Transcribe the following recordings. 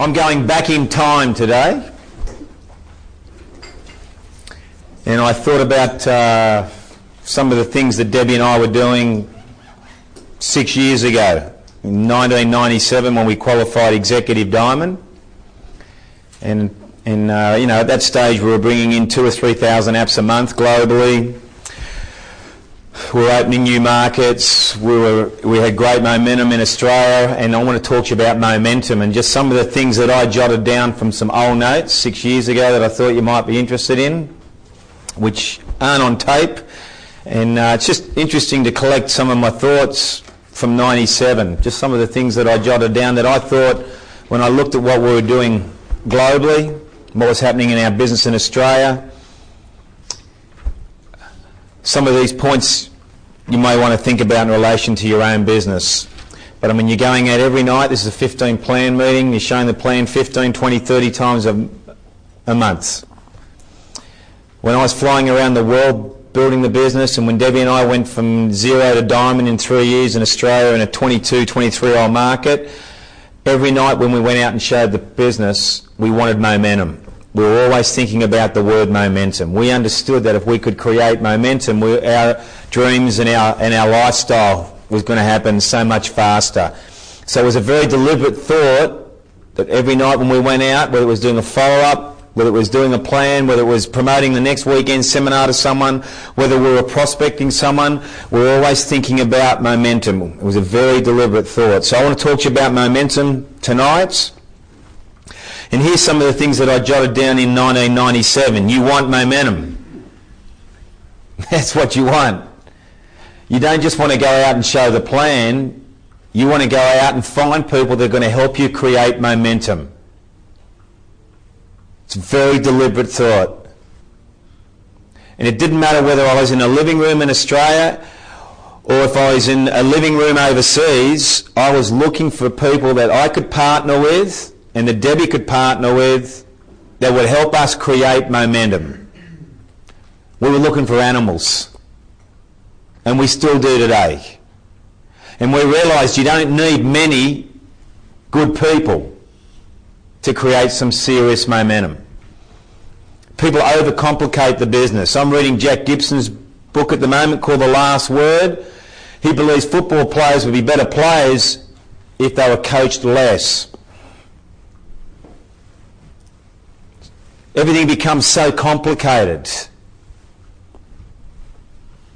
I'm going back in time today. And I thought about uh, some of the things that Debbie and I were doing six years ago, in 1997, when we qualified Executive Diamond. And, and uh, you know, at that stage, we were bringing in two or three thousand apps a month globally we were opening new markets. We were we had great momentum in Australia, and I want to talk to you about momentum and just some of the things that I jotted down from some old notes six years ago that I thought you might be interested in, which aren't on tape. And uh, it's just interesting to collect some of my thoughts from '97. Just some of the things that I jotted down that I thought when I looked at what we were doing globally, what was happening in our business in Australia some of these points you may want to think about in relation to your own business. But I mean, you're going out every night. This is a 15 plan meeting. You're showing the plan 15, 20, 30 times a, a month. When I was flying around the world building the business, and when Debbie and I went from zero to diamond in three years in Australia in a 22, 23 year old market, every night when we went out and showed the business, we wanted momentum we were always thinking about the word momentum. We understood that if we could create momentum, we, our dreams and our, and our lifestyle was going to happen so much faster. So it was a very deliberate thought that every night when we went out, whether it was doing a follow-up, whether it was doing a plan, whether it was promoting the next weekend seminar to someone, whether we were prospecting someone, we were always thinking about momentum. It was a very deliberate thought. So I want to talk to you about momentum tonight. And here's some of the things that I jotted down in 1997. You want momentum. That's what you want. You don't just want to go out and show the plan. You want to go out and find people that are going to help you create momentum. It's a very deliberate thought. And it didn't matter whether I was in a living room in Australia or if I was in a living room overseas, I was looking for people that I could partner with and that Debbie could partner with that would help us create momentum. We were looking for animals. And we still do today. And we realised you don't need many good people to create some serious momentum. People overcomplicate the business. I'm reading Jack Gibson's book at the moment called The Last Word. He believes football players would be better players if they were coached less. Everything becomes so complicated.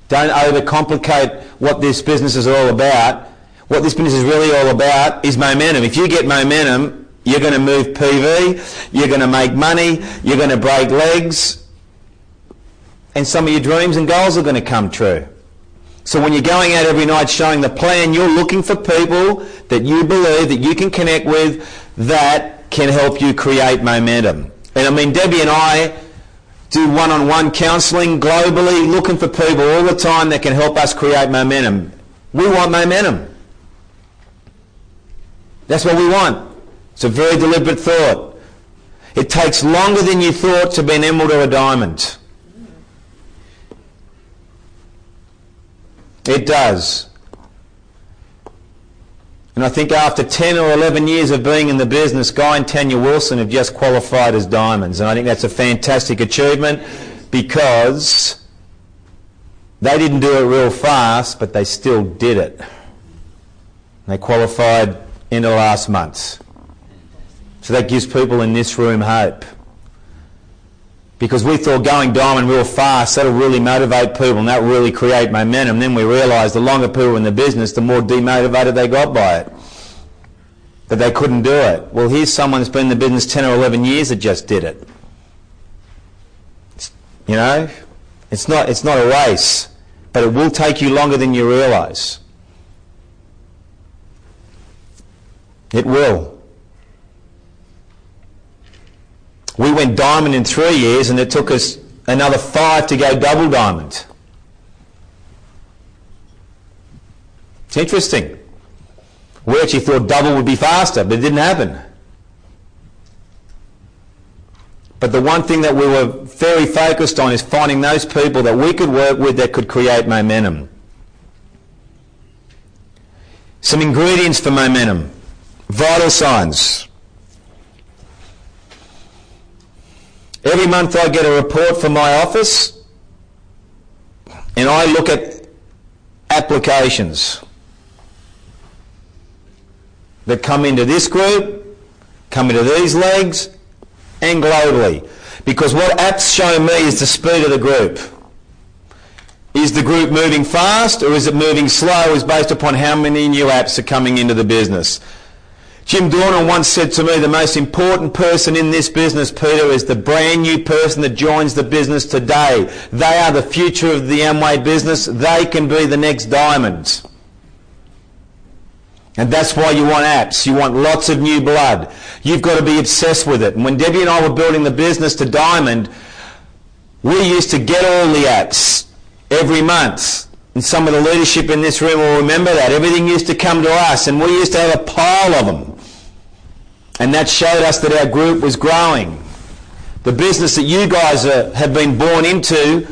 Don't overcomplicate what this business is all about. What this business is really all about is momentum. If you get momentum, you're going to move PV, you're going to make money, you're going to break legs, and some of your dreams and goals are going to come true. So when you're going out every night showing the plan, you're looking for people that you believe that you can connect with that can help you create momentum. And I mean, Debbie and I do one-on-one counselling globally, looking for people all the time that can help us create momentum. We want momentum. That's what we want. It's a very deliberate thought. It takes longer than you thought to be an emerald or a diamond. It does. And I think after 10 or 11 years of being in the business, Guy and Tanya Wilson have just qualified as diamonds. And I think that's a fantastic achievement because they didn't do it real fast, but they still did it. They qualified in the last month. So that gives people in this room hope because we thought going diamond real fast, that'll really motivate people and that really create momentum. Then we realised the longer people were in the business, the more demotivated they got by it. That they couldn't do it. Well, here's someone that's been in the business 10 or 11 years that just did it. You know, it's not, it's not a race, but it will take you longer than you realise. It will. We went diamond in three years and it took us another five to go double diamond. It's interesting. We actually thought double would be faster, but it didn't happen. But the one thing that we were very focused on is finding those people that we could work with that could create momentum. Some ingredients for momentum. Vital signs. Every month I get a report from my office and I look at applications that come into this group, come into these legs, and globally. Because what apps show me is the speed of the group. Is the group moving fast or is it moving slow is based upon how many new apps are coming into the business. Jim Dornan once said to me, the most important person in this business, Peter, is the brand new person that joins the business today. They are the future of the Amway business. They can be the next diamonds. And that's why you want apps. You want lots of new blood. You've got to be obsessed with it. And when Debbie and I were building the business to Diamond, we used to get all the apps every month. And some of the leadership in this room will remember that. Everything used to come to us and we used to have a pile of them. And that showed us that our group was growing. The business that you guys are, have been born into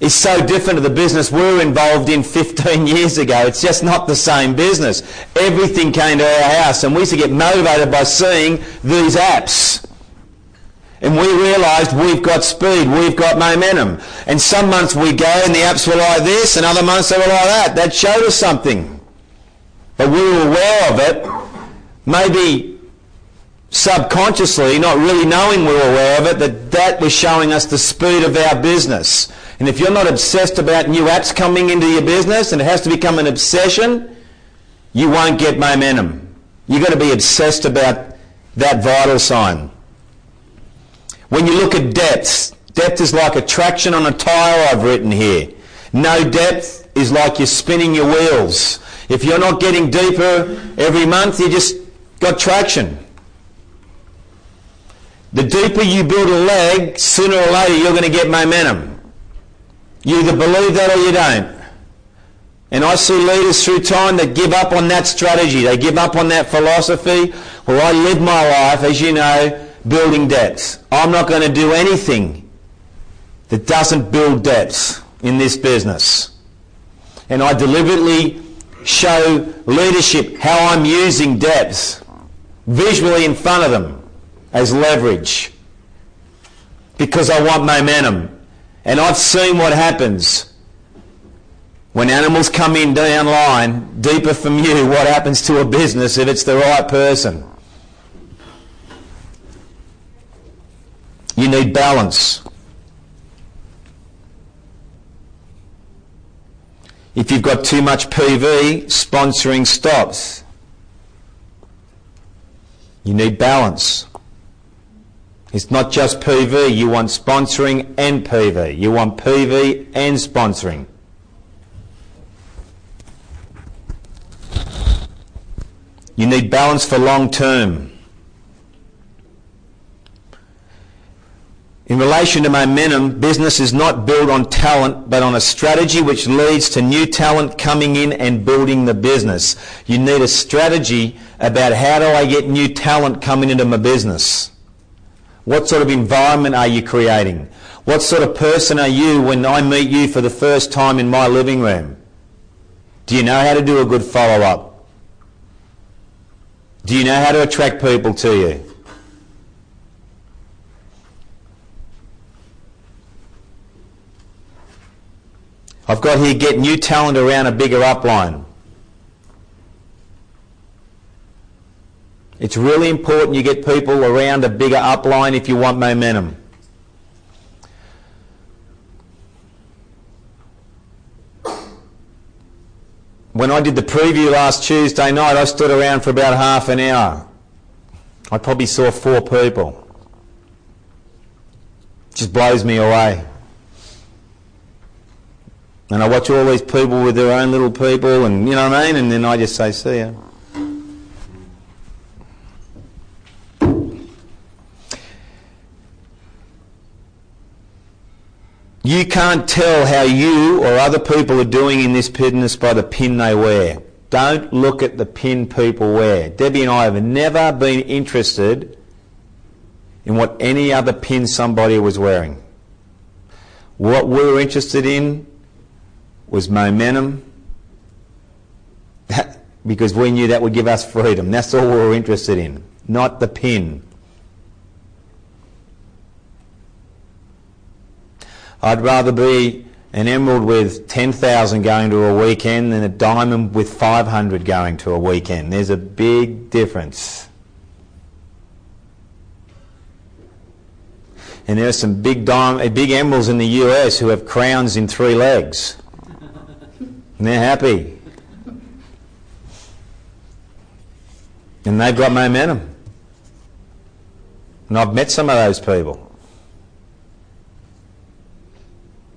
is so different to the business we were involved in 15 years ago. It's just not the same business. Everything came to our house and we used to get motivated by seeing these apps. And we realised we've got speed, we've got momentum. And some months we go and the apps were like this and other months they were like that. That showed us something. But we were aware of it. Maybe subconsciously, not really knowing we were aware of it, that that was showing us the speed of our business. And if you're not obsessed about new apps coming into your business and it has to become an obsession, you won't get momentum. You've got to be obsessed about that vital sign. When you look at depth, depth is like a traction on a tyre I've written here. No depth is like you're spinning your wheels. If you're not getting deeper every month, you just got traction. The deeper you build a leg, sooner or later you're going to get momentum. You either believe that or you don't. And I see leaders through time that give up on that strategy. They give up on that philosophy. Well, I live my life, as you know, building depths. I'm not going to do anything that doesn't build depths in this business. And I deliberately show leadership how I'm using depths visually in front of them as leverage because I want momentum. And I've seen what happens when animals come in down line, deeper from you, what happens to a business if it's the right person. You need balance. If you've got too much PV, sponsoring stops. You need balance. It's not just PV, you want sponsoring and PV. You want PV and sponsoring. You need balance for long term. In relation to momentum, business is not built on talent, but on a strategy which leads to new talent coming in and building the business. You need a strategy about how do I get new talent coming into my business. What sort of environment are you creating? What sort of person are you when I meet you for the first time in my living room? Do you know how to do a good follow-up? Do you know how to attract people to you? I've got here get new talent around a bigger upline. It's really important you get people around a bigger upline if you want momentum. When I did the preview last Tuesday night, I stood around for about half an hour. I probably saw four people. Just blows me away. And I watch all these people with their own little people, and you know what I mean? And then I just say, see ya. You can't tell how you or other people are doing in this business by the pin they wear. Don't look at the pin people wear. Debbie and I have never been interested in what any other pin somebody was wearing. What we were interested in was momentum because we knew that would give us freedom. That's all we were interested in, not the pin. I'd rather be an emerald with 10,000 going to a weekend than a diamond with 500 going to a weekend. There's a big difference. And there are some big, diamond, eh, big emeralds in the US who have crowns in three legs. And they're happy. And they've got momentum. And I've met some of those people.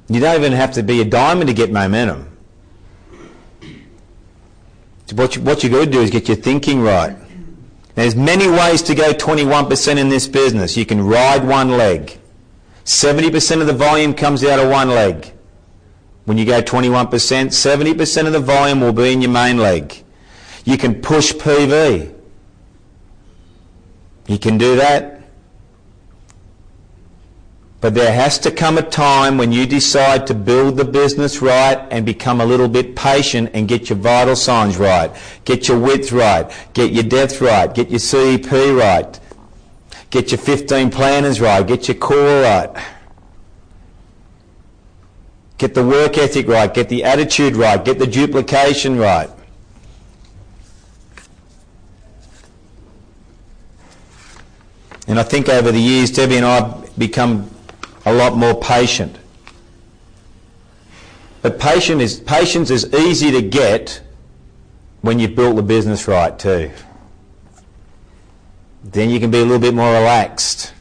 You don't even have to be a diamond to get momentum. What you, what you got to do is get your thinking right. There's many ways to go 21% in this business. You can ride one leg. 70% of the volume comes out of one leg. When you go 21%, 70% of the volume will be in your main leg. You can push PV. You can do that. But there has to come a time when you decide to build the business right and become a little bit patient and get your vital signs right. Get your width right. Get your depth right. Get your CEP right. Get your 15 planners right. Get your core right. Get the work ethic right. Get the attitude right. Get the duplication right. And I think over the years, Debbie and I have become a lot more patient. But patient is, patience is easy to get when you've built the business right too. Then you can be a little bit more relaxed.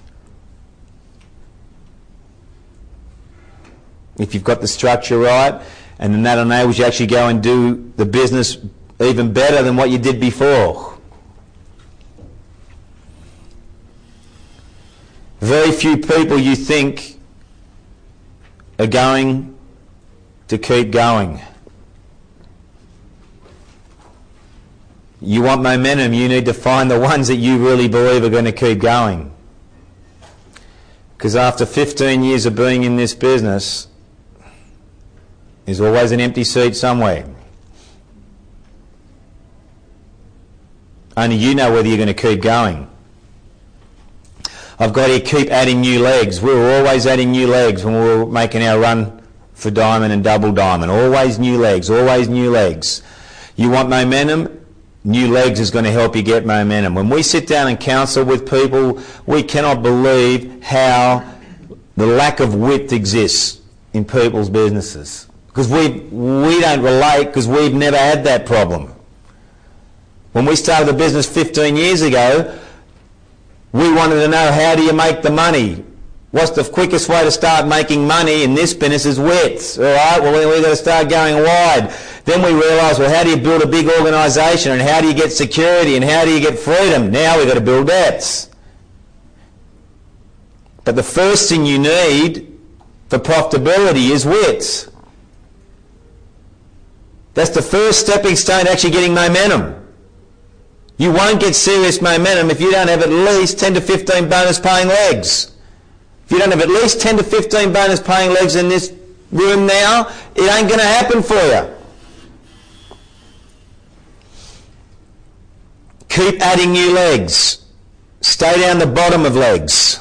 If you've got the structure right, and then that enables you to actually go and do the business even better than what you did before. Very few people you think are going to keep going. You want momentum, you need to find the ones that you really believe are going to keep going. Because after 15 years of being in this business, there's always an empty seat somewhere. Only you know whether you're going to keep going. I've got to keep adding new legs. We were always adding new legs when we were making our run for diamond and double diamond. Always new legs, always new legs. You want momentum? New legs is going to help you get momentum. When we sit down and counsel with people, we cannot believe how the lack of width exists in people's businesses. Because we, we don't relate because we've never had that problem. When we started the business 15 years ago, we wanted to know how do you make the money? What's the quickest way to start making money in this business is width. All right, well, we've got to start going wide. Then we realised, well, how do you build a big organisation and how do you get security and how do you get freedom? Now we've got to build depths. But the first thing you need for profitability is width. That's the first stepping stone to actually getting momentum. You won't get serious momentum if you don't have at least 10 to 15 bonus paying legs. If you don't have at least 10 to 15 bonus paying legs in this room now, it ain't going to happen for you. Keep adding new legs. Stay down the bottom of legs.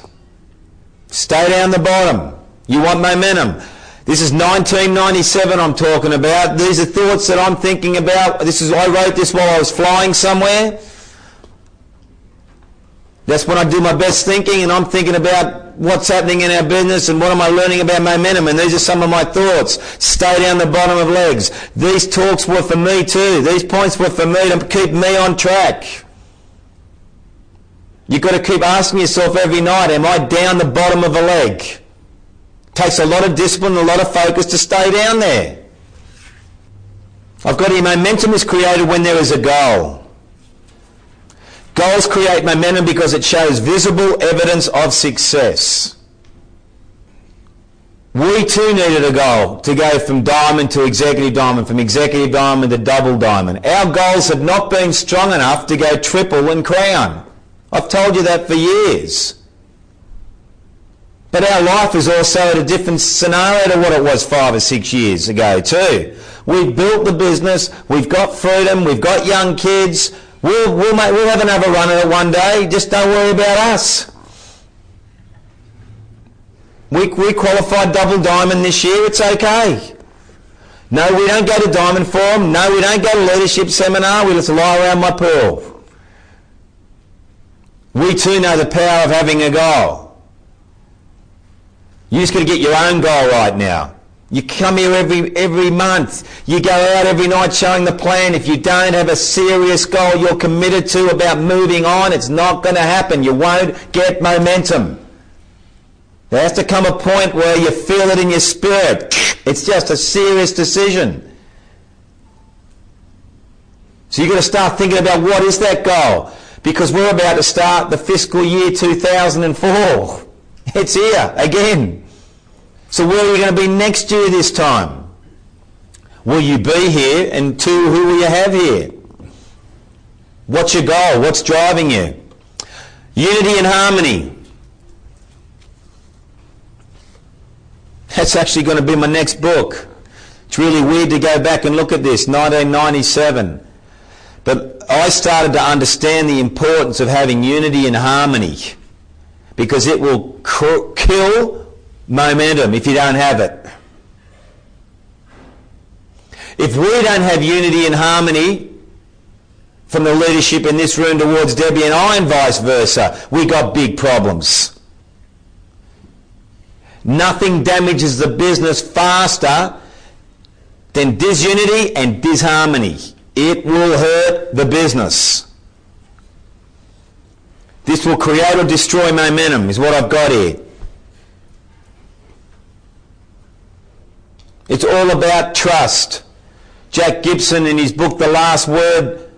Stay down the bottom. You want momentum. This is 1997 I'm talking about. These are thoughts that I'm thinking about. This is I wrote this while I was flying somewhere. That's when I do my best thinking and I'm thinking about what's happening in our business and what am I learning about momentum and these are some of my thoughts. Stay down the bottom of legs. These talks were for me too. These points were for me to keep me on track. You've got to keep asking yourself every night, am I down the bottom of a leg? Takes a lot of discipline, a lot of focus to stay down there. I've got to, momentum is created when there is a goal. Goals create momentum because it shows visible evidence of success. We too needed a goal to go from diamond to executive diamond, from executive diamond to double diamond. Our goals have not been strong enough to go triple and crown. I've told you that for years. But our life is also at a different scenario to what it was five or six years ago too. We've built the business, we've got freedom, we've got young kids, we'll, we'll, make, we'll have another run at it one day, just don't worry about us. We, we qualified double diamond this year, it's okay. No, we don't go to Diamond Forum. No, we don't go to leadership seminar. We just lie around my pool. We too know the power of having a goal. You just got to get your own goal right now. You come here every, every month. You go out every night showing the plan. If you don't have a serious goal you're committed to about moving on, it's not going to happen. You won't get momentum. There has to come a point where you feel it in your spirit. It's just a serious decision. So you've got to start thinking about what is that goal? Because we're about to start the fiscal year 2004. It's here again. So where are you going to be next year this time? Will you be here? And two, who will you have here? What's your goal? What's driving you? Unity and harmony. That's actually going to be my next book. It's really weird to go back and look at this, 1997. But I started to understand the importance of having unity and harmony because it will cr- kill momentum if you don't have it. If we don't have unity and harmony from the leadership in this room towards Debbie and I and vice versa, we got big problems. Nothing damages the business faster than disunity and disharmony. It will hurt the business. This will create or destroy momentum, is what I've got here. It's all about trust. Jack Gibson, in his book The Last Word,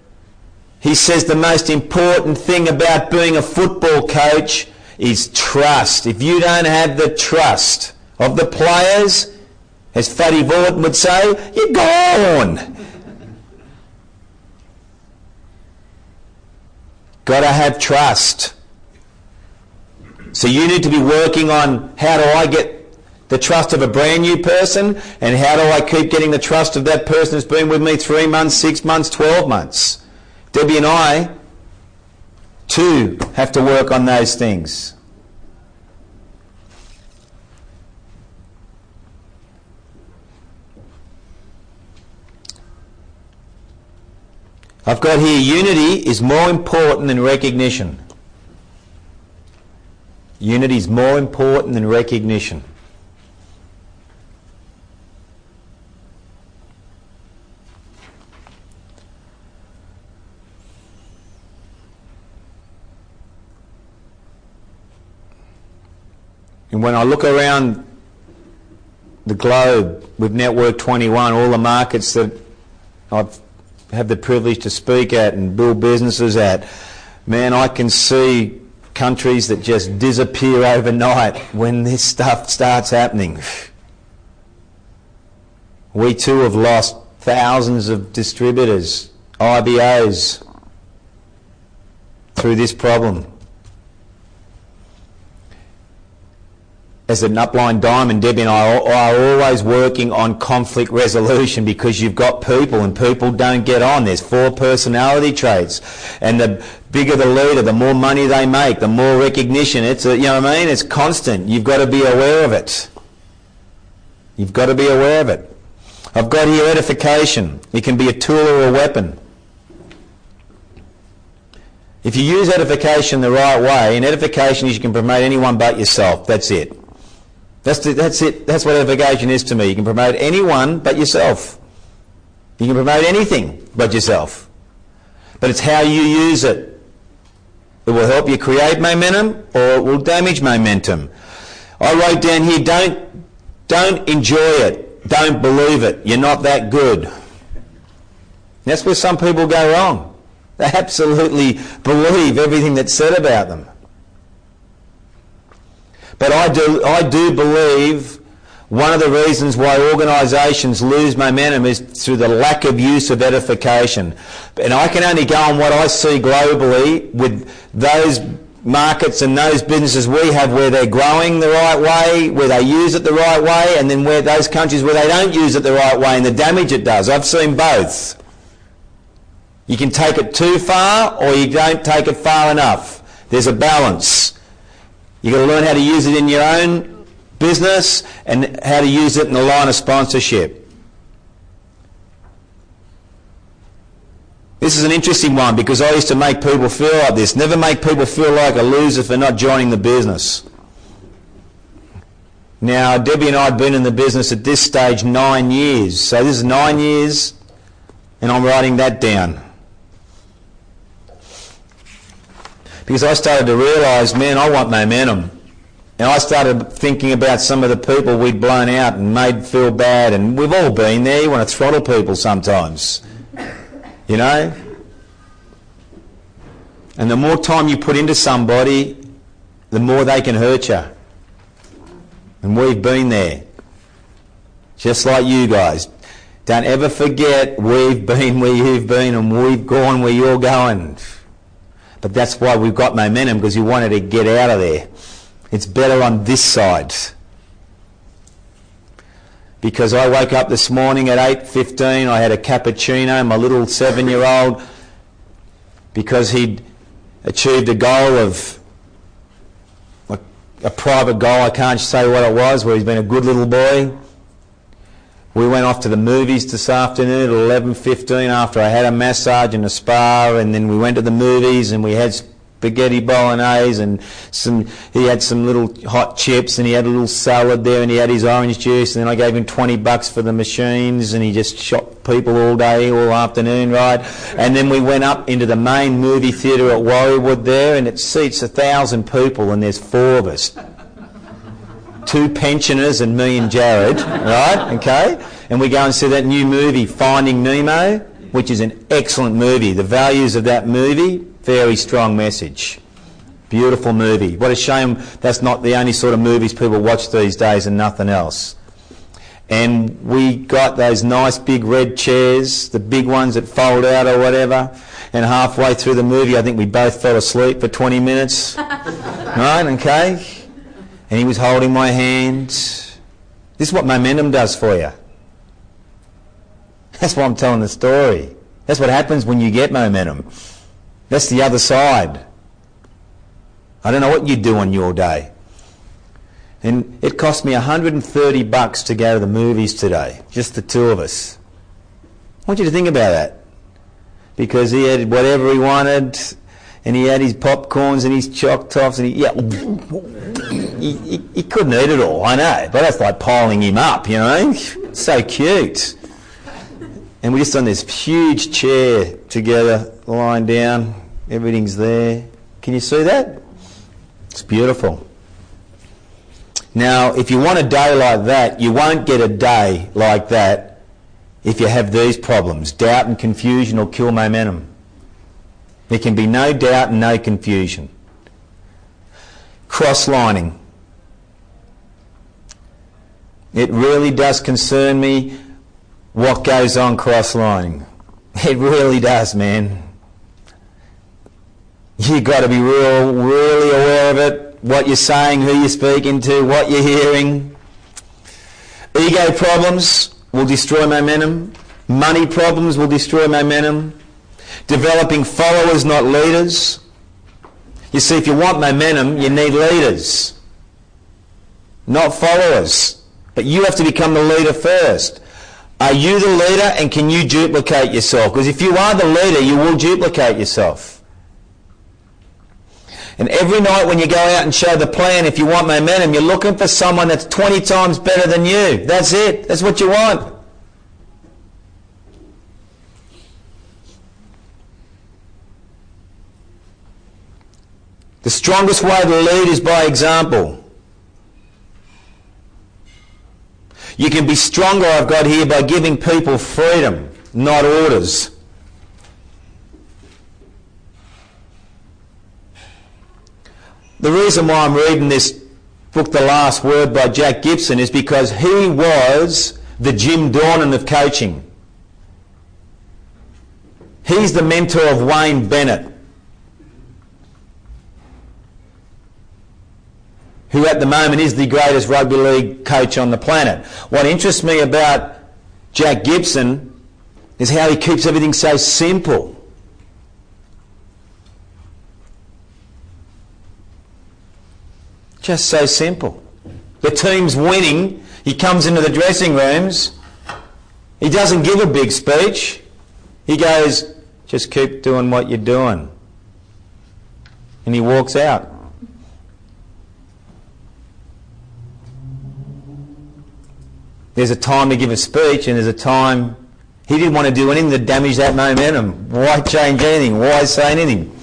he says the most important thing about being a football coach is trust. If you don't have the trust of the players, as Fatty Vautin would say, you're gone. Got to have trust. So you need to be working on how do I get the trust of a brand new person and how do I keep getting the trust of that person who's been with me three months, six months, 12 months. Debbie and I too have to work on those things. I've got here unity is more important than recognition. Unity is more important than recognition. And when I look around the globe with Network 21, all the markets that I've had the privilege to speak at and build businesses at, man, I can see countries that just disappear overnight when this stuff starts happening. We too have lost thousands of distributors, IBOs, through this problem. As an upline diamond, Debbie and I are always working on conflict resolution because you've got people and people don't get on. There's four personality traits. And the bigger the leader, the more money they make, the more recognition. It's a, you know what I mean? It's constant. You've got to be aware of it. You've got to be aware of it. I've got here edification. It can be a tool or a weapon. If you use edification the right way, and edification is you can promote anyone but yourself. That's it. That's, the, that's it. That's what edification is to me. You can promote anyone but yourself. You can promote anything but yourself. But it's how you use it. It will help you create momentum or it will damage momentum. I wrote down here, don't, don't enjoy it. Don't believe it. You're not that good. That's where some people go wrong. They absolutely believe everything that's said about them. But I do, I do believe one of the reasons why organisations lose momentum is through the lack of use of edification. And I can only go on what I see globally with those markets and those businesses we have where they're growing the right way, where they use it the right way, and then where those countries where they don't use it the right way and the damage it does. I've seen both. You can take it too far or you don't take it far enough. There's a balance. You've got to learn how to use it in your own business and how to use it in the line of sponsorship. This is an interesting one because I used to make people feel like this. Never make people feel like a loser for not joining the business. Now, Debbie and I have been in the business at this stage nine years. So this is nine years, and I'm writing that down. Because I started to realise, man, I want momentum. And I started thinking about some of the people we'd blown out and made feel bad, and we've all been there. You want to throttle people sometimes. You know? And the more time you put into somebody, the more they can hurt you. And we've been there. Just like you guys. Don't ever forget we've been where you've been and we've gone where you're going. But that's why we've got momentum because you wanted to get out of there. It's better on this side. Because I woke up this morning at 8.15, I had a cappuccino, my little seven-year-old, because he'd achieved a goal of like a private goal, I can't say what it was, where he's been a good little boy. We went off to the movies this afternoon at 11.15 after I had a massage and a spa and then we went to the movies and we had spaghetti bolognese and some, he had some little hot chips and he had a little salad there and he had his orange juice and then I gave him 20 bucks for the machines and he just shot people all day, all afternoon, right? And then we went up into the main movie theatre at Warriewood there and it seats a thousand people and there's four of us. Two pensioners and me and Jared, right? Okay? And we go and see that new movie, Finding Nemo, which is an excellent movie. The values of that movie very strong message. Beautiful movie. What a shame that's not the only sort of movies people watch these days and nothing else. And we got those nice big red chairs, the big ones that fold out or whatever. And halfway through the movie, I think we both fell asleep for 20 minutes. right? Okay? And he was holding my hand. This is what momentum does for you. That's why I'm telling the story. That's what happens when you get momentum. That's the other side. I don't know what you do on your day. And it cost me 130 bucks to go to the movies today, just the two of us. I want you to think about that. Because he had whatever he wanted, and he had his popcorns and his choc tops, and he, yeah, he, he, he, couldn't eat it all, I know, but that's like piling him up, you know? So cute. And we're just on this huge chair together, lying down. Everything's there. Can you see that? It's beautiful. Now, if you want a day like that, you won't get a day like that if you have these problems. Doubt and confusion will kill momentum. There can be no doubt and no confusion. Cross-lining. It really does concern me what goes on cross-lining. It really does, man. You've got to be real, really aware of it, what you're saying, who you're speaking to, what you're hearing. Ego problems will destroy momentum. Money problems will destroy momentum. Developing followers, not leaders. You see, if you want momentum, you need leaders, not followers. But you have to become the leader first. Are you the leader and can you duplicate yourself? Because if you are the leader, you will duplicate yourself. And every night when you go out and show the plan, if you want momentum, you're looking for someone that's 20 times better than you. That's it. That's what you want. The strongest way to lead is by example. You can be stronger, I've got here, by giving people freedom, not orders. The reason why I'm reading this book, The Last Word by Jack Gibson, is because he was the Jim Dornan of coaching. He's the mentor of Wayne Bennett, who at the moment is the greatest rugby league coach on the planet. What interests me about Jack Gibson is how he keeps everything so simple. Just so simple. The team's winning. He comes into the dressing rooms. He doesn't give a big speech. He goes, just keep doing what you're doing. And he walks out. There's a time to give a speech and there's a time he didn't want to do anything to damage that momentum. Why change anything? Why say anything?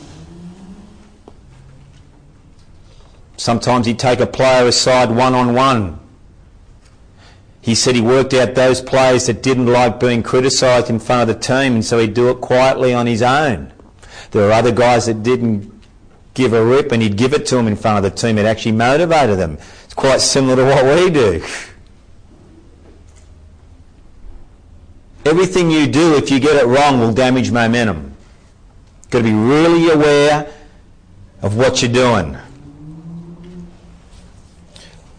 Sometimes he'd take a player aside one on one. He said he worked out those players that didn't like being criticised in front of the team, and so he'd do it quietly on his own. There were other guys that didn't give a rip, and he'd give it to them in front of the team. It actually motivated them. It's quite similar to what we do. Everything you do, if you get it wrong, will damage momentum. You've got to be really aware of what you're doing.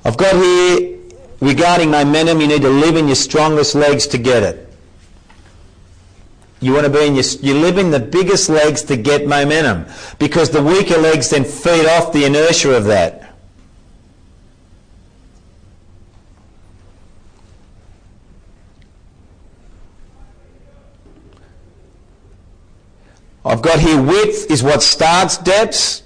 I've got here, regarding momentum, you need to live in your strongest legs to get it. You want to be in your, you live in the biggest legs to get momentum because the weaker legs then feed off the inertia of that. I've got here width is what starts depths,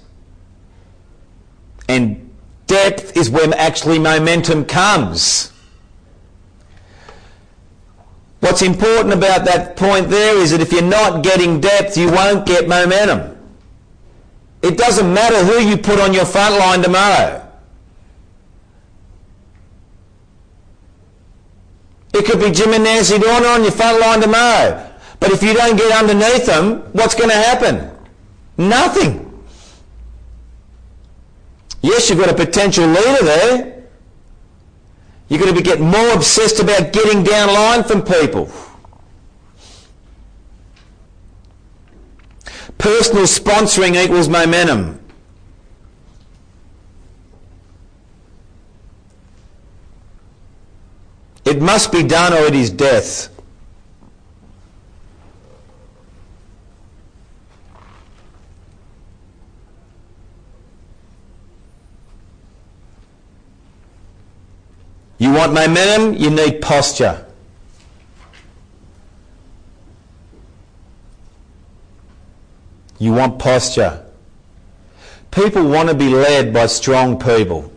and depth is when actually momentum comes. What's important about that point there is that if you're not getting depth, you won't get momentum. It doesn't matter who you put on your front line tomorrow. It could be Jim and Nancy Dornan on your front line tomorrow. But if you don't get underneath them, what's going to happen? Nothing. Yes, you've got a potential leader there. You're going to be getting more obsessed about getting down line from people. Personal sponsoring equals momentum. It must be done or it is death. You want momentum, you need posture. You want posture. People want to be led by strong people.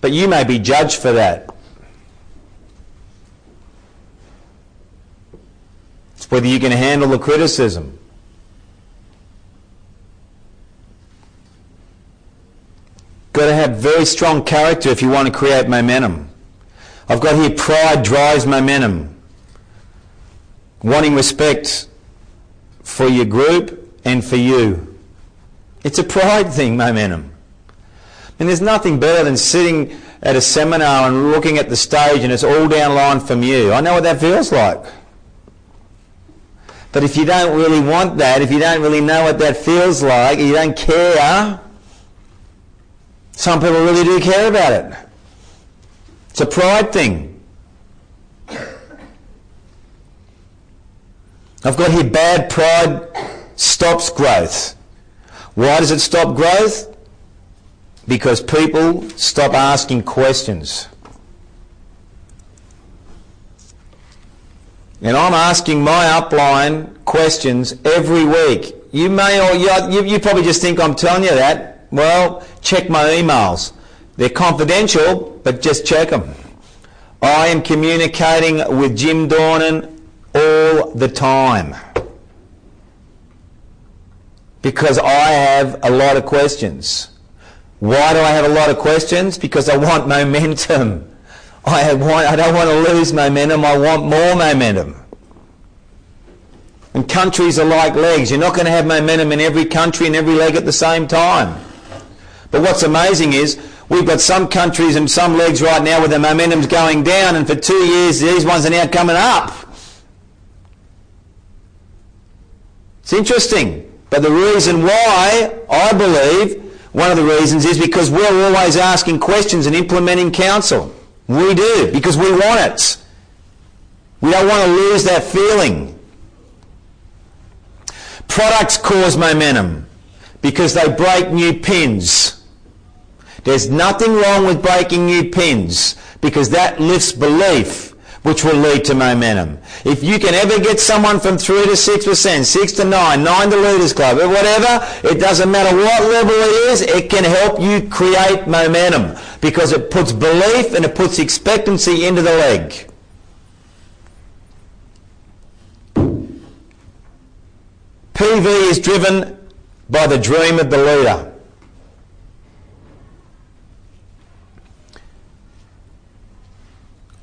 But you may be judged for that. It's whether you can handle the criticism. Got to have very strong character if you want to create momentum. I've got here pride drives momentum. Wanting respect for your group and for you. It's a pride thing, momentum. And there's nothing better than sitting at a seminar and looking at the stage and it's all down line from you. I know what that feels like. But if you don't really want that, if you don't really know what that feels like, you don't care, some people really do care about it. It's a pride thing. I've got here bad pride stops growth. Why does it stop growth? Because people stop asking questions. And I'm asking my upline questions every week. You may or you, you probably just think I'm telling you that. Well, check my emails. They're confidential, but just check them. I am communicating with Jim Dornan all the time because I have a lot of questions. Why do I have a lot of questions? Because I want momentum. I, want, I don't want to lose momentum, I want more momentum. And countries are like legs. You're not going to have momentum in every country and every leg at the same time. But what's amazing is we've got some countries and some legs right now where the momentum's going down, and for two years these ones are now coming up. It's interesting. But the reason why, I believe, one of the reasons is because we're always asking questions and implementing counsel. We do, because we want it. We don't want to lose that feeling. Products cause momentum. because they break new pins. There's nothing wrong with breaking new pins because that lifts belief which will lead to momentum. If you can ever get someone from 3 to 6%, 6 to 9, 9 to Leaders Club, or whatever, it doesn't matter what level it is, it can help you create momentum because it puts belief and it puts expectancy into the leg. PV is driven by the dream of the leader.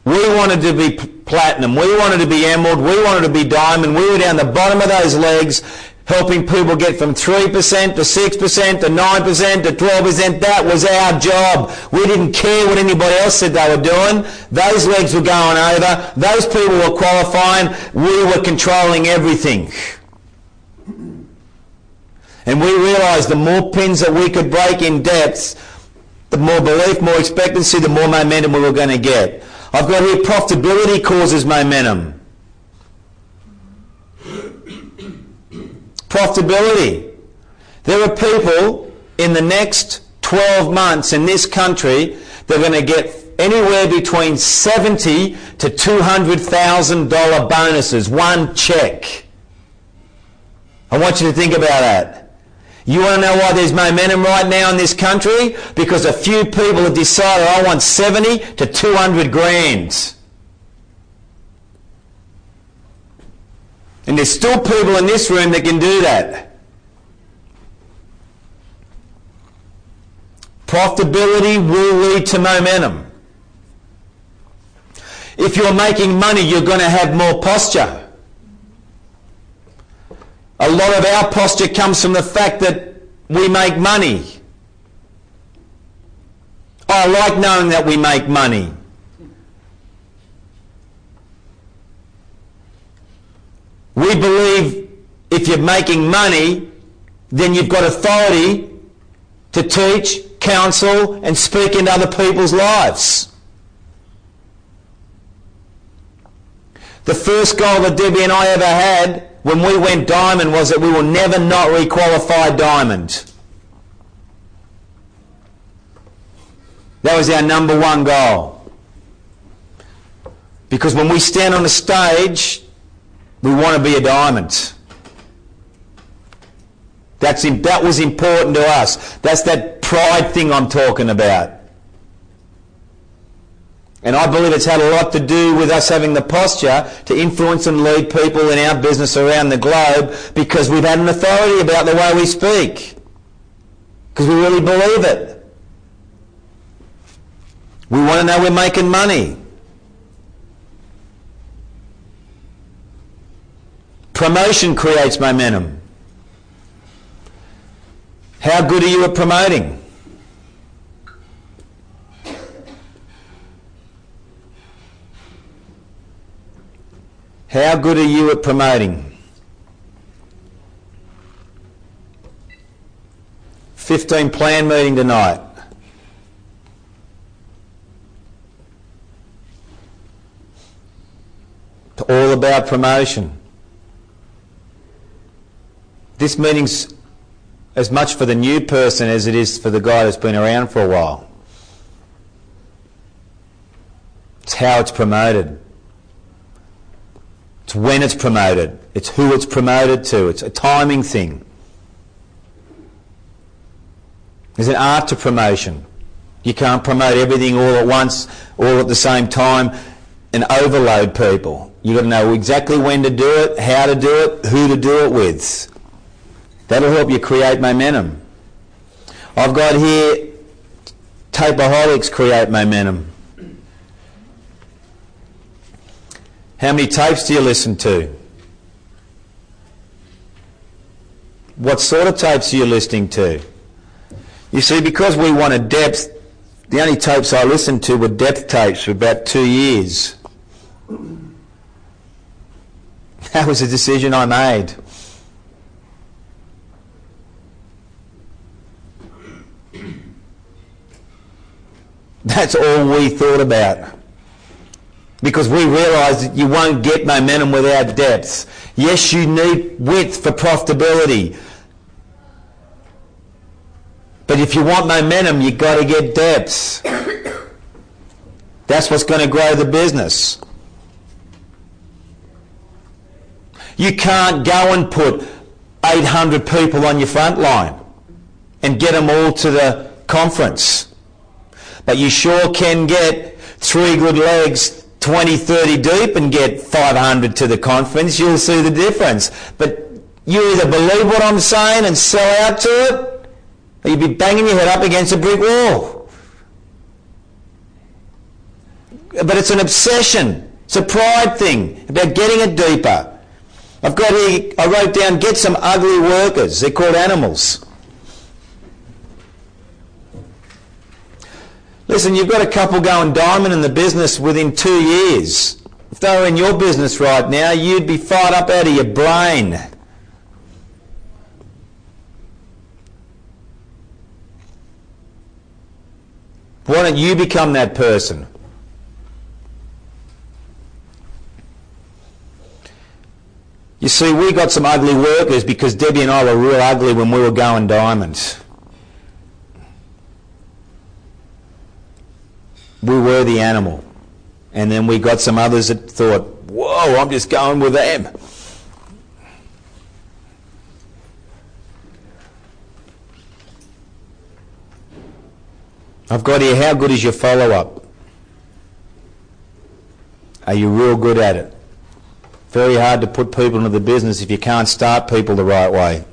We wanted to be platinum. We wanted to be emerald. We wanted to be diamond. We were down the bottom of those legs helping people get from 3% to 6% to 9% to 12%. That was our job. We didn't care what anybody else said they were doing. Those legs were going over. Those people were qualifying. We were controlling everything. And we realised the more pins that we could break in depths, the more belief, more expectancy, the more momentum we were going to get. I've got here profitability causes momentum. Profitability. There are people in the next 12 months in this country that are going to get anywhere between 70 to $200,000 bonuses, one check. I want you to think about that. You want to know why there's momentum right now in this country? Because a few people have decided I want 70 to 200 grand. And there's still people in this room that can do that. Profitability will lead to momentum. If you're making money, you're going to have more posture. A lot of our posture comes from the fact that we make money. I like knowing that we make money. We believe if you're making money, then you've got authority to teach, counsel, and speak into other people's lives. The first goal that Debbie and I ever had when we went diamond was that we will never not requalify diamond. That was our number one goal. Because when we stand on the stage, we want to be a diamond. That's, that was important to us. That's that pride thing I'm talking about. And I believe it's had a lot to do with us having the posture to influence and lead people in our business around the globe because we've had an authority about the way we speak. Because we really believe it. We want to know we're making money. Promotion creates momentum. How good are you at promoting? How good are you at promoting? 15 plan meeting tonight. It's all about promotion. This meeting's as much for the new person as it is for the guy that's been around for a while. It's how it's promoted. It's when it's promoted. It's who it's promoted to. It's a timing thing. There's an art to promotion. You can't promote everything all at once, all at the same time, and overload people. You've got to know exactly when to do it, how to do it, who to do it with. That'll help you create momentum. I've got here tapeaholics create momentum. How many tapes do you listen to? What sort of tapes are you listening to? You see, because we wanted depth, the only tapes I listened to were depth tapes for about two years. That was a decision I made. That's all we thought about because we realise that you won't get momentum without depth. Yes, you need width for profitability. But if you want momentum, you've got to get depth. That's what's going to grow the business. You can't go and put 800 people on your front line and get them all to the conference. But you sure can get three good legs 20, 30 deep and get 500 to the conference. You'll see the difference. But you either believe what I'm saying and sell out to it, or you'd be banging your head up against a brick wall. But it's an obsession. It's a pride thing about getting it deeper. I've got here, I wrote down, get some ugly workers. They're called animals. Listen, you've got a couple going diamond in the business within two years. If they were in your business right now, you'd be fired up out of your brain. Why don't you become that person? You see, we got some ugly workers because Debbie and I were real ugly when we were going diamonds. We were the animal. And then we got some others that thought, whoa, I'm just going with them. I've got here, how good is your follow up? Are you real good at it? Very hard to put people into the business if you can't start people the right way.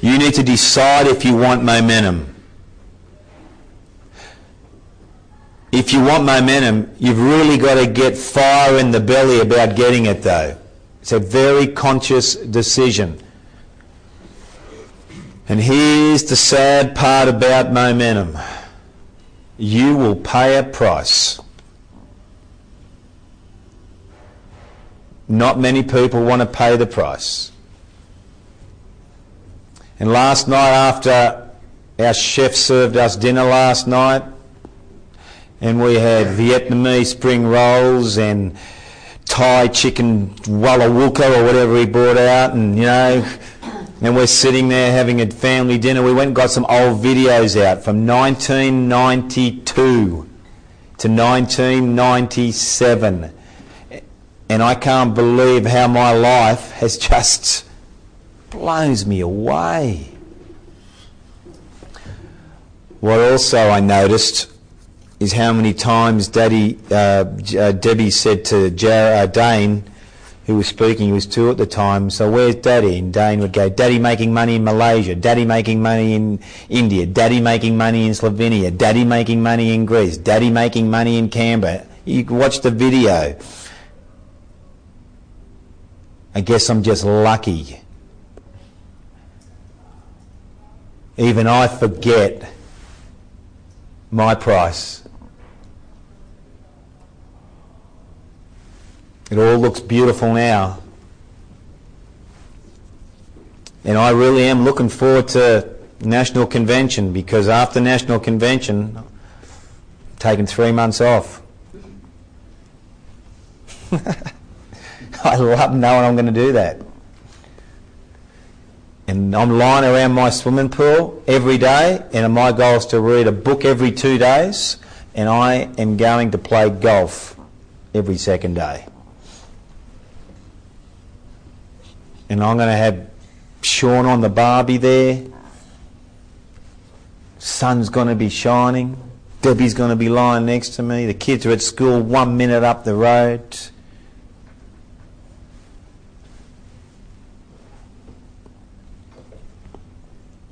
You need to decide if you want momentum. If you want momentum, you've really got to get fire in the belly about getting it though. It's a very conscious decision. And here's the sad part about momentum you will pay a price. Not many people want to pay the price. And last night, after our chef served us dinner last night, and we had Vietnamese spring rolls and Thai chicken walla wooka or whatever he brought out, and you know, and we're sitting there having a family dinner. We went and got some old videos out from 1992 to 1997. And I can't believe how my life has just blows me away. What also I noticed is how many times Daddy, uh, uh, Debbie said to Jar- uh, Dane, who was speaking, he was two at the time, so where's Daddy? And Dane would go, Daddy making money in Malaysia, Daddy making money in India, Daddy making money in Slovenia, Daddy making money in Greece, Daddy making money in Canberra. You can watch the video. I guess I'm just lucky. Even I forget my price. It all looks beautiful now. And I really am looking forward to National Convention because after National Convention, I'm taking three months off. I love knowing I'm going to do that. And I'm lying around my swimming pool every day, and my goal is to read a book every two days, and I am going to play golf every second day. And I'm going to have Sean on the barbie there. Sun's going to be shining. Debbie's going to be lying next to me. The kids are at school one minute up the road.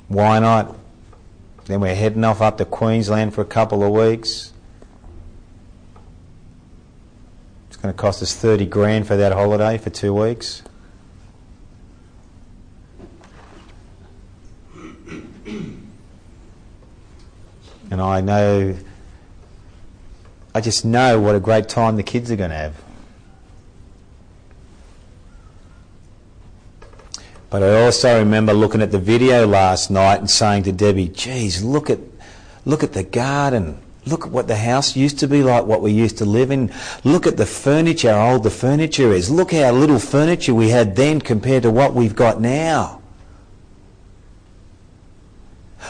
Why not? Then we're heading off up to Queensland for a couple of weeks. It's going to cost us 30 grand for that holiday for two weeks. And I know, I just know what a great time the kids are going to have. But I also remember looking at the video last night and saying to Debbie, geez, look at, look at the garden. Look at what the house used to be like, what we used to live in. Look at the furniture, how old the furniture is. Look how little furniture we had then compared to what we've got now.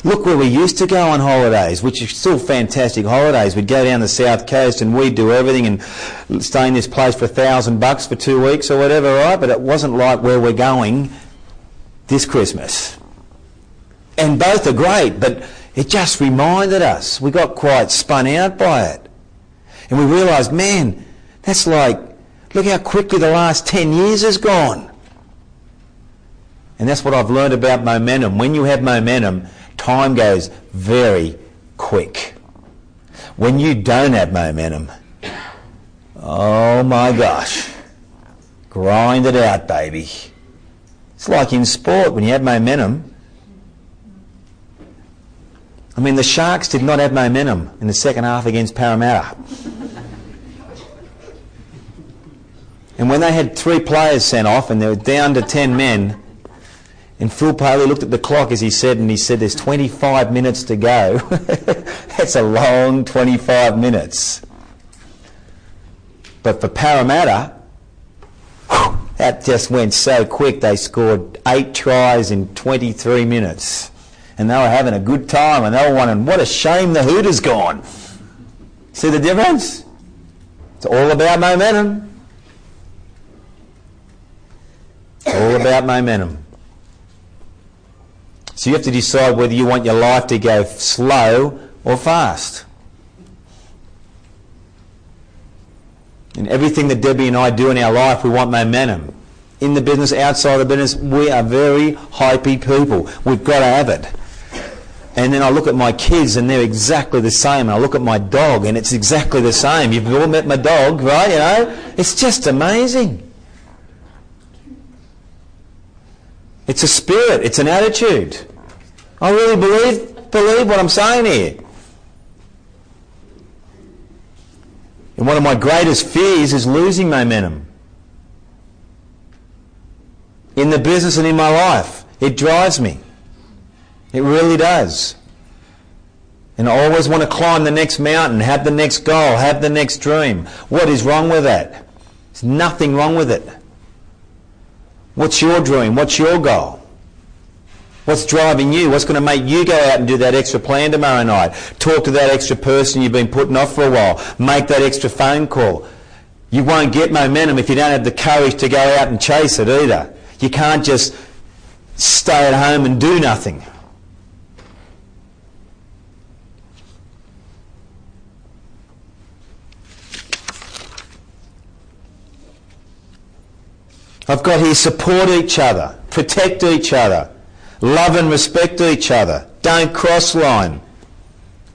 Look where we used to go on holidays, which are still fantastic holidays. We'd go down the south coast and we'd do everything and stay in this place for a thousand bucks for two weeks or whatever, right? But it wasn't like where we're going this Christmas. And both are great, but it just reminded us. We got quite spun out by it. And we realised, man, that's like, look how quickly the last 10 years has gone. And that's what I've learned about momentum. When you have momentum, time goes very quick. When you don't have momentum, oh my gosh, grind it out, baby. It's like in sport, when you have momentum. I mean, the Sharks did not have momentum in the second half against Parramatta. and when they had three players sent off and they were down to 10 men, and Phil Paley looked at the clock as he said, and he said, There's 25 minutes to go. That's a long 25 minutes. But for Parramatta, that just went so quick. They scored eight tries in 23 minutes. And they were having a good time, and they were wondering, What a shame the Hooters gone. See the difference? It's all about momentum. It's all about momentum. So you have to decide whether you want your life to go slow or fast. In everything that Debbie and I do in our life, we want momentum. In the business, outside the business, we are very hypey people. We've got to have it. And then I look at my kids and they're exactly the same. And I look at my dog and it's exactly the same. You've all met my dog, right? You know, it's just amazing. It's a spirit. It's an attitude. I really believe, believe what I'm saying here. And one of my greatest fears is losing momentum. In the business and in my life. It drives me. It really does. And I always want to climb the next mountain, have the next goal, have the next dream. What is wrong with that? There's nothing wrong with it. What's your dream? What's your goal? What's driving you? What's going to make you go out and do that extra plan tomorrow night? Talk to that extra person you've been putting off for a while. Make that extra phone call. You won't get momentum if you don't have the courage to go out and chase it either. You can't just stay at home and do nothing. I've got here support each other, protect each other, love and respect each other, don't cross line,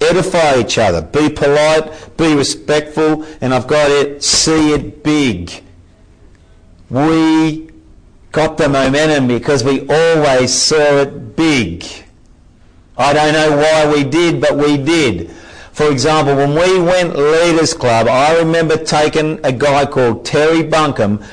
edify each other, be polite, be respectful, and I've got it, see it big. We got the momentum because we always saw it big. I don't know why we did, but we did. For example, when we went Leaders Club, I remember taking a guy called Terry Buncombe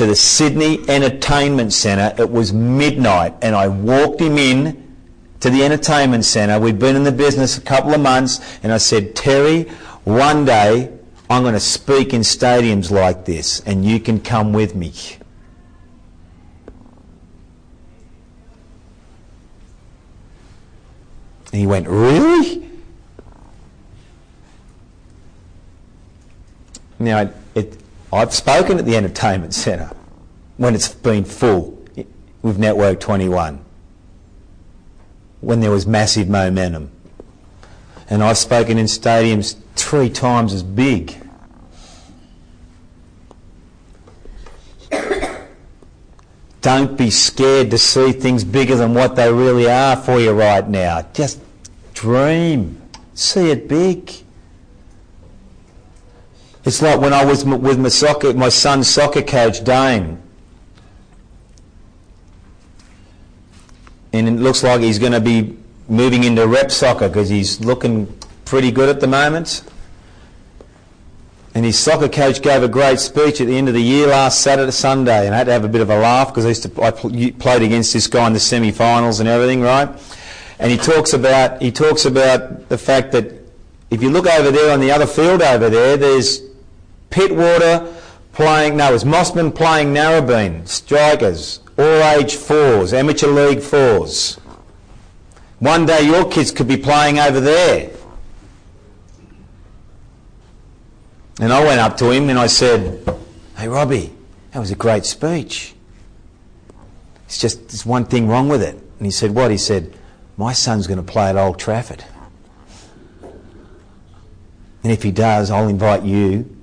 to the Sydney Entertainment Centre. It was midnight and I walked him in to the entertainment centre. We'd been in the business a couple of months and I said, Terry, one day I'm going to speak in stadiums like this and you can come with me. And he went, Really? Now, I've spoken at the entertainment centre when it's been full with Network 21, when there was massive momentum. And I've spoken in stadiums three times as big. Don't be scared to see things bigger than what they really are for you right now. Just dream. See it big. It's like when I was with my soccer, my son's soccer coach, Dane. And it looks like he's going to be moving into rep soccer because he's looking pretty good at the moment. And his soccer coach gave a great speech at the end of the year last Saturday, Sunday, and I had to have a bit of a laugh because I, used to, I played against this guy in the semi-finals and everything, right? And he talks about he talks about the fact that if you look over there on the other field over there, there's Pittwater playing, no, it's Mosman playing Narrabeen, strikers, all age fours, amateur league fours. One day your kids could be playing over there. And I went up to him and I said, Hey Robbie, that was a great speech. It's just there's one thing wrong with it. And he said, What? He said, My son's going to play at Old Trafford. And if he does, I'll invite you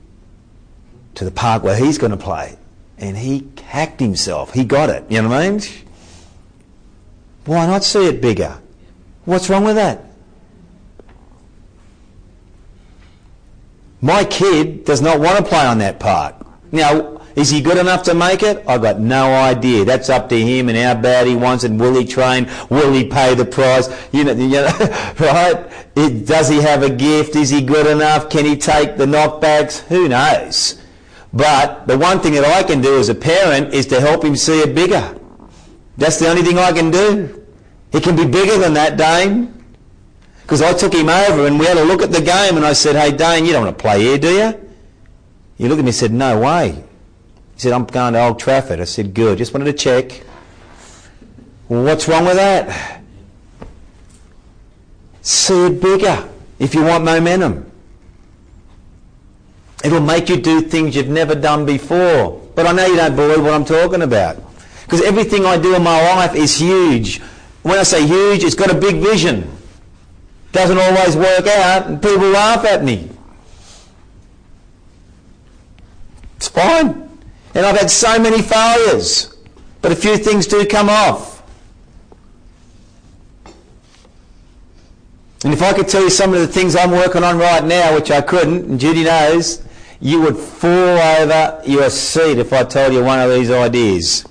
to the park where he's going to play. And he hacked himself. He got it. You know what I mean? Why not see it bigger? What's wrong with that? My kid does not want to play on that park. Now, is he good enough to make it? I've got no idea. That's up to him and how bad he wants it. Will he train? Will he pay the price? You know, you know right? It, does he have a gift? Is he good enough? Can he take the knockbacks? Who knows? But the one thing that I can do as a parent is to help him see it bigger. That's the only thing I can do. It can be bigger than that, Dane. Because I took him over and we had a look at the game and I said, hey, Dane, you don't want to play here, do you? He looked at me and said, no way. He said, I'm going to Old Trafford. I said, good. Just wanted to check. Well, what's wrong with that? See it bigger if you want momentum. It'll make you do things you've never done before. But I know you don't believe what I'm talking about. Because everything I do in my life is huge. When I say huge, it's got a big vision doesn't always work out and people laugh at me. It's fine. And I've had so many failures, but a few things do come off. And if I could tell you some of the things I'm working on right now, which I couldn't, and Judy knows, you would fall over your seat if I told you one of these ideas.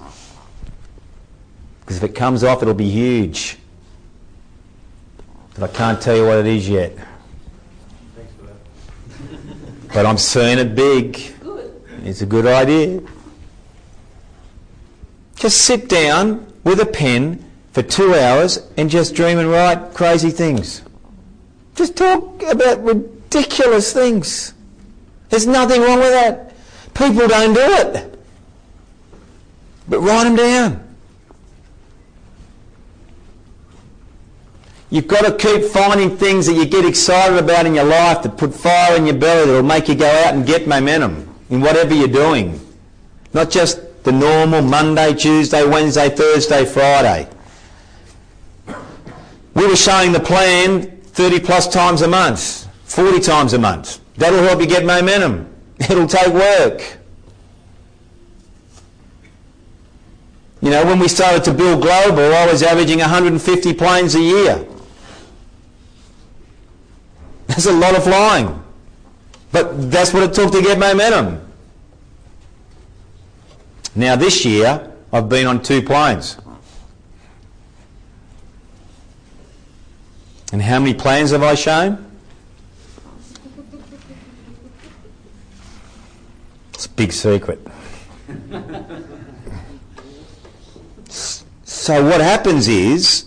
Because if it comes off, it'll be huge. But I can't tell you what it is yet. but I'm seeing it big. It's a good idea. Just sit down with a pen for two hours and just dream and write crazy things. Just talk about ridiculous things. There's nothing wrong with that. People don't do it. But write them down. You've got to keep finding things that you get excited about in your life that put fire in your belly that will make you go out and get momentum in whatever you're doing. Not just the normal Monday, Tuesday, Wednesday, Thursday, Friday. We were showing the plan 30 plus times a month, 40 times a month. That'll help you get momentum. It'll take work. You know, when we started to build global, I was averaging 150 planes a year. That's a lot of flying. But that's what it took to get momentum. Now this year, I've been on two planes. And how many planes have I shown? It's a big secret. so what happens is,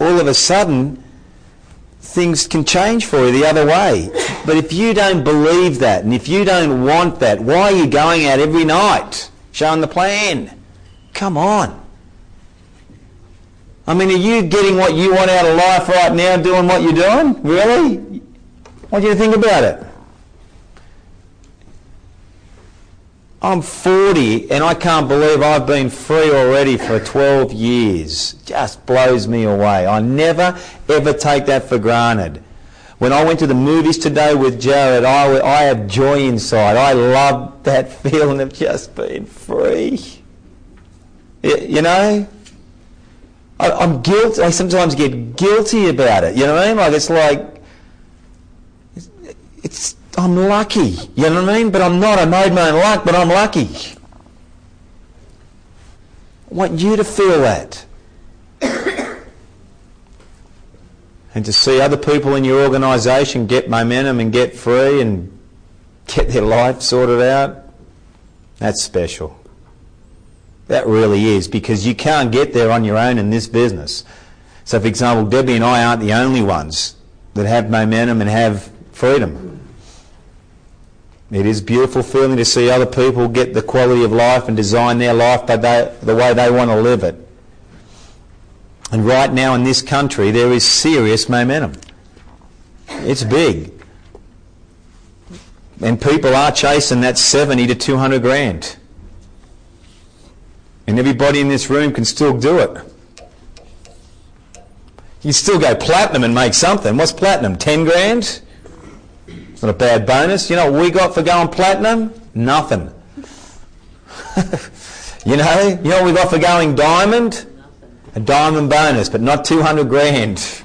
all of a sudden, things can change for you the other way. But if you don't believe that and if you don't want that, why are you going out every night showing the plan? Come on. I mean, are you getting what you want out of life right now doing what you're doing? Really? What do you to think about it? I'm 40 and I can't believe I've been free already for 12 years. Just blows me away. I never ever take that for granted. When I went to the movies today with Jared, I, I have joy inside. I love that feeling of just being free. You know? I, I'm guilty. I sometimes get guilty about it. You know what I mean? Like it's like, it's, it's I'm lucky. You know what I mean? But I'm not. I made my own luck, but I'm lucky. I want you to feel that. and to see other people in your organisation get momentum and get free and get their life sorted out, that's special. That really is, because you can't get there on your own in this business. So, for example, Debbie and I aren't the only ones that have momentum and have freedom. It is beautiful feeling to see other people get the quality of life and design their life by they, the way they want to live it. And right now in this country, there is serious momentum. It's big. And people are chasing that 70 to 200 grand. And everybody in this room can still do it. You still go platinum and make something. What's platinum? 10 grand? It's not a bad bonus. You know what we got for going platinum? Nothing. you know, you know what we got for going diamond? A diamond bonus, but not 200 grand.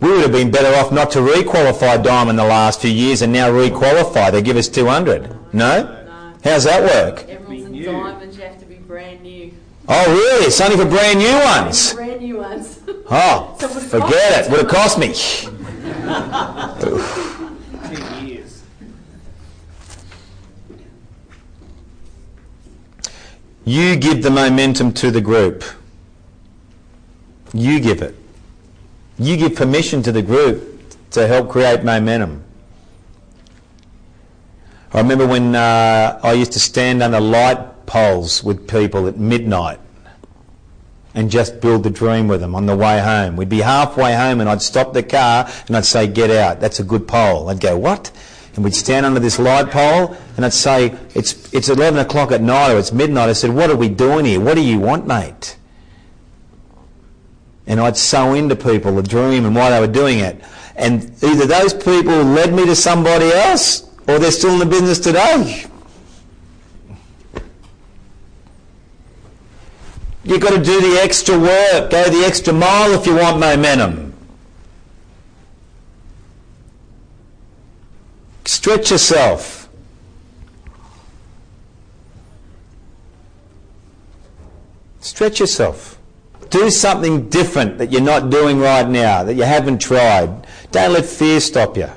We would have been better off not to re-qualify diamond the last few years and now re-qualify. They give us 200. No? No. How's that work? Emeralds and diamonds, you have to be brand new. Oh, really? It's only for brand new ones. Brand new ones. Oh, forget it. Would it cost me? Ten years. You give the momentum to the group. You give it. You give permission to the group to help create momentum. I remember when uh, I used to stand under light poles with people at midnight and just build the dream with them on the way home. We'd be halfway home and I'd stop the car and I'd say, get out, that's a good pole. I'd go, what? And we'd stand under this light pole and I'd say, it's, it's 11 o'clock at night or it's midnight. I said, what are we doing here? What do you want, mate? And I'd sow into people the dream and why they were doing it. And either those people led me to somebody else or they're still in the business today. You've got to do the extra work, go the extra mile if you want momentum. Stretch yourself. Stretch yourself. Do something different that you're not doing right now, that you haven't tried. Don't let fear stop you.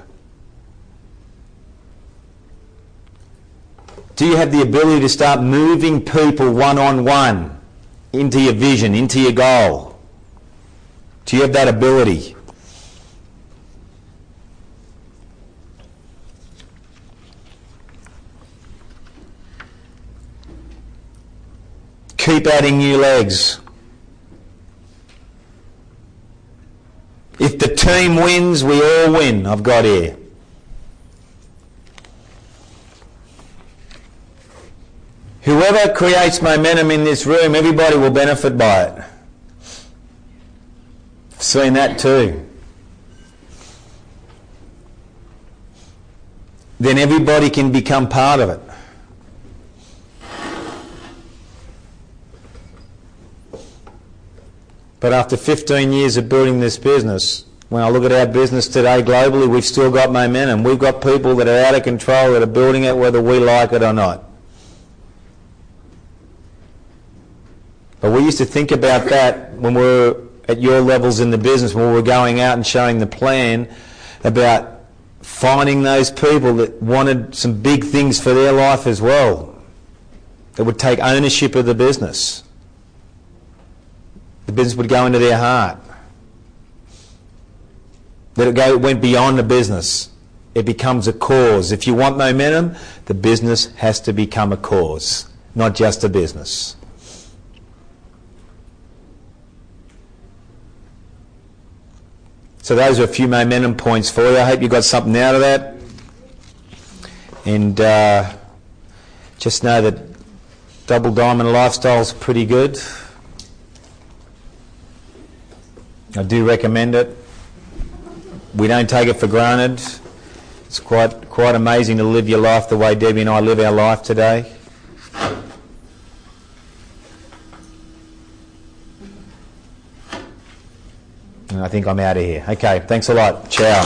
Do you have the ability to start moving people one on one into your vision, into your goal? Do you have that ability? Keep adding new legs. If the team wins, we all win, I've got here. Whoever creates momentum in this room, everybody will benefit by it. I've seen that too. Then everybody can become part of it. But after 15 years of building this business, when I look at our business today globally, we've still got momentum. We've got people that are out of control that are building it whether we like it or not. But we used to think about that when we were at your levels in the business, when we were going out and showing the plan about finding those people that wanted some big things for their life as well, that would take ownership of the business. The business would go into their heart. That it, go, went beyond the business. It becomes a cause. If you want momentum, the business has to become a cause, not just a business. So those are a few momentum points for you. I hope you got something out of that. And uh, just know that double diamond lifestyle's pretty good. I do recommend it. We don't take it for granted. It's quite quite amazing to live your life the way Debbie and I live our life today. And I think I'm out of here. Okay, thanks a lot. Ciao.